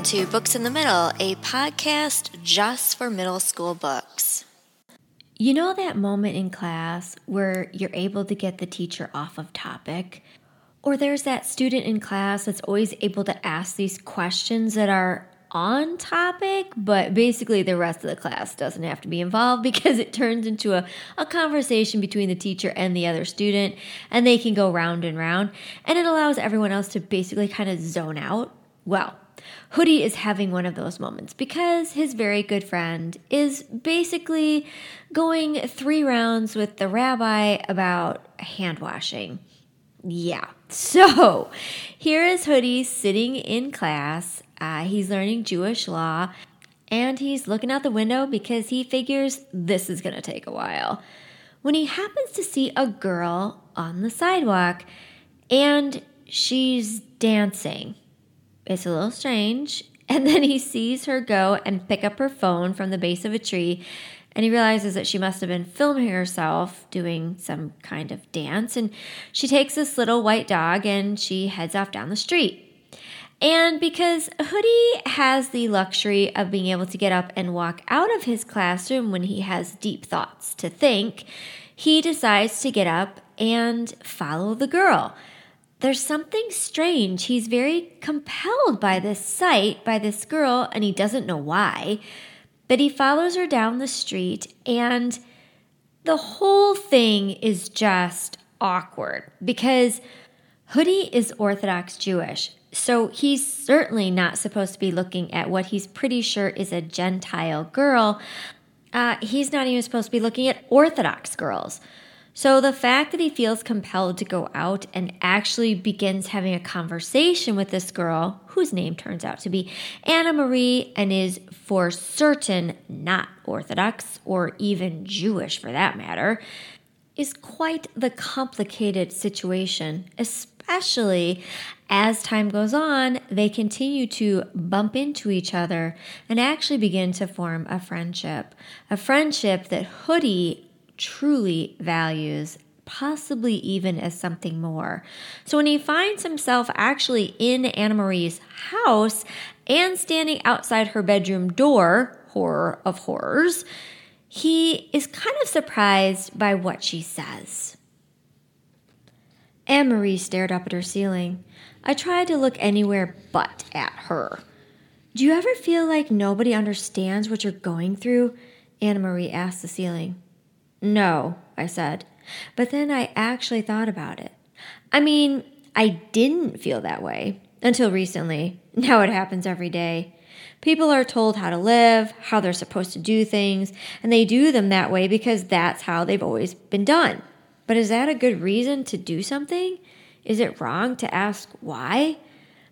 Welcome to Books in the Middle, a podcast just for middle school books. You know that moment in class where you're able to get the teacher off of topic? Or there's that student in class that's always able to ask these questions that are on topic, but basically the rest of the class doesn't have to be involved because it turns into a, a conversation between the teacher and the other student, and they can go round and round, and it allows everyone else to basically kind of zone out. Well, Hoodie is having one of those moments because his very good friend is basically going three rounds with the rabbi about hand washing. Yeah. So here is Hoodie sitting in class uh, he's learning Jewish law and he's looking out the window because he figures this is going to take a while. When he happens to see a girl on the sidewalk and she's dancing. It's a little strange. And then he sees her go and pick up her phone from the base of a tree and he realizes that she must have been filming herself doing some kind of dance. And she takes this little white dog and she heads off down the street. And because Hoodie has the luxury of being able to get up and walk out of his classroom when he has deep thoughts to think, he decides to get up and follow the girl. There's something strange. He's very compelled by this sight, by this girl, and he doesn't know why. But he follows her down the street, and the whole thing is just awkward because Hoodie is Orthodox Jewish. So he's certainly not supposed to be looking at what he's pretty sure is a Gentile girl. Uh, he's not even supposed to be looking at Orthodox girls. So the fact that he feels compelled to go out and actually begins having a conversation with this girl, whose name turns out to be Anna Marie and is for certain not Orthodox or even Jewish for that matter, is quite the complicated situation, especially as time goes on, they continue to bump into each other and actually begin to form a friendship. A friendship that Hoodie truly values, possibly even as something more. So when he finds himself actually in Anna Marie's house and standing outside her bedroom door, horror of horrors, he is kind of surprised by what she says. Anna Marie stared up at her ceiling. I tried to look anywhere but at her. Do you ever feel like nobody understands what you're going through? Anna Marie asked the ceiling. No, I said. But then I actually thought about it. I mean, I didn't feel that way until recently. Now it happens every day. People are told how to live, how they're supposed to do things, and they do them that way because that's how they've always been done. But is that a good reason to do something? Is it wrong to ask why?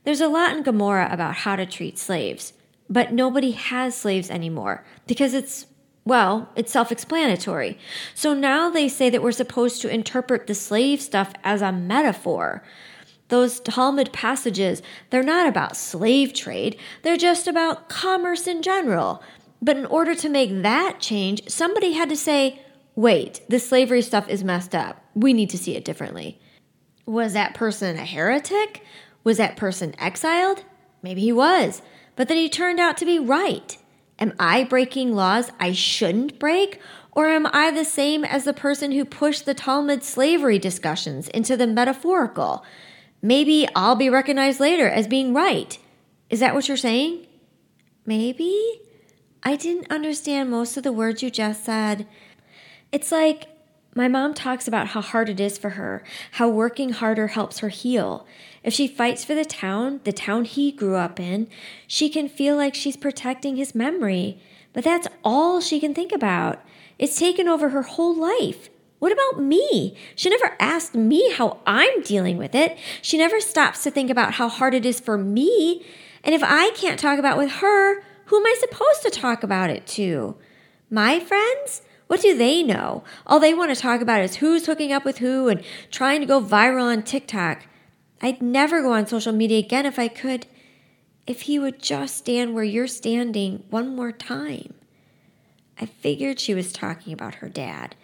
There's a lot in Gemara about how to treat slaves, but nobody has slaves anymore because it's, well, it's self explanatory. So now they say that we're supposed to interpret the slave stuff as a metaphor. Those Talmud passages, they're not about slave trade, they're just about commerce in general. But in order to make that change, somebody had to say, wait, the slavery stuff is messed up. We need to see it differently. Was that person a heretic? Was that person exiled? Maybe he was, but then he turned out to be right. Am I breaking laws I shouldn't break? Or am I the same as the person who pushed the Talmud slavery discussions into the metaphorical? Maybe I'll be recognized later as being right. Is that what you're saying? Maybe? I didn't understand most of the words you just said. It's like my mom talks about how hard it is for her, how working harder helps her heal. If she fights for the town, the town he grew up in, she can feel like she's protecting his memory. But that's all she can think about. It's taken over her whole life. What about me? She never asked me how I'm dealing with it. She never stops to think about how hard it is for me. And if I can't talk about it with her, who am I supposed to talk about it to? My friends? What do they know? All they want to talk about is who's hooking up with who and trying to go viral on TikTok. I'd never go on social media again if I could. If he would just stand where you're standing one more time. I figured she was talking about her dad,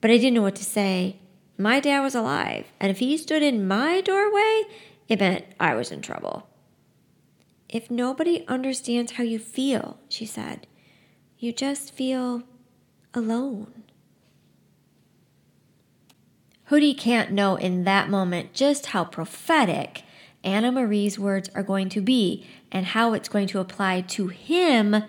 but I didn't know what to say. My dad was alive, and if he stood in my doorway, it meant I was in trouble. if nobody understands how you feel, she said, you just feel alone. Hoodie can't know in that moment just how prophetic Anna Marie's words are going to be and how it's going to apply to him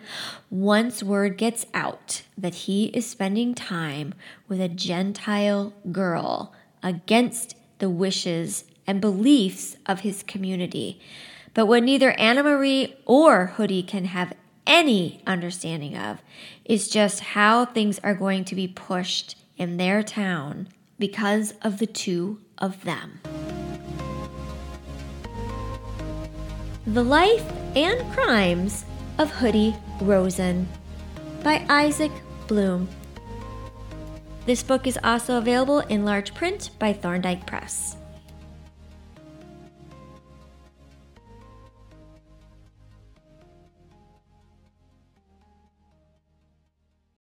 once word gets out that he is spending time with a Gentile girl against the wishes and beliefs of his community. But what neither Anna Marie or Hoodie can have any understanding of is just how things are going to be pushed in their town because of the two of them. The Life and Crimes of Hoodie Rosen by Isaac Blum. This book is also available in large print by Thorndike Press.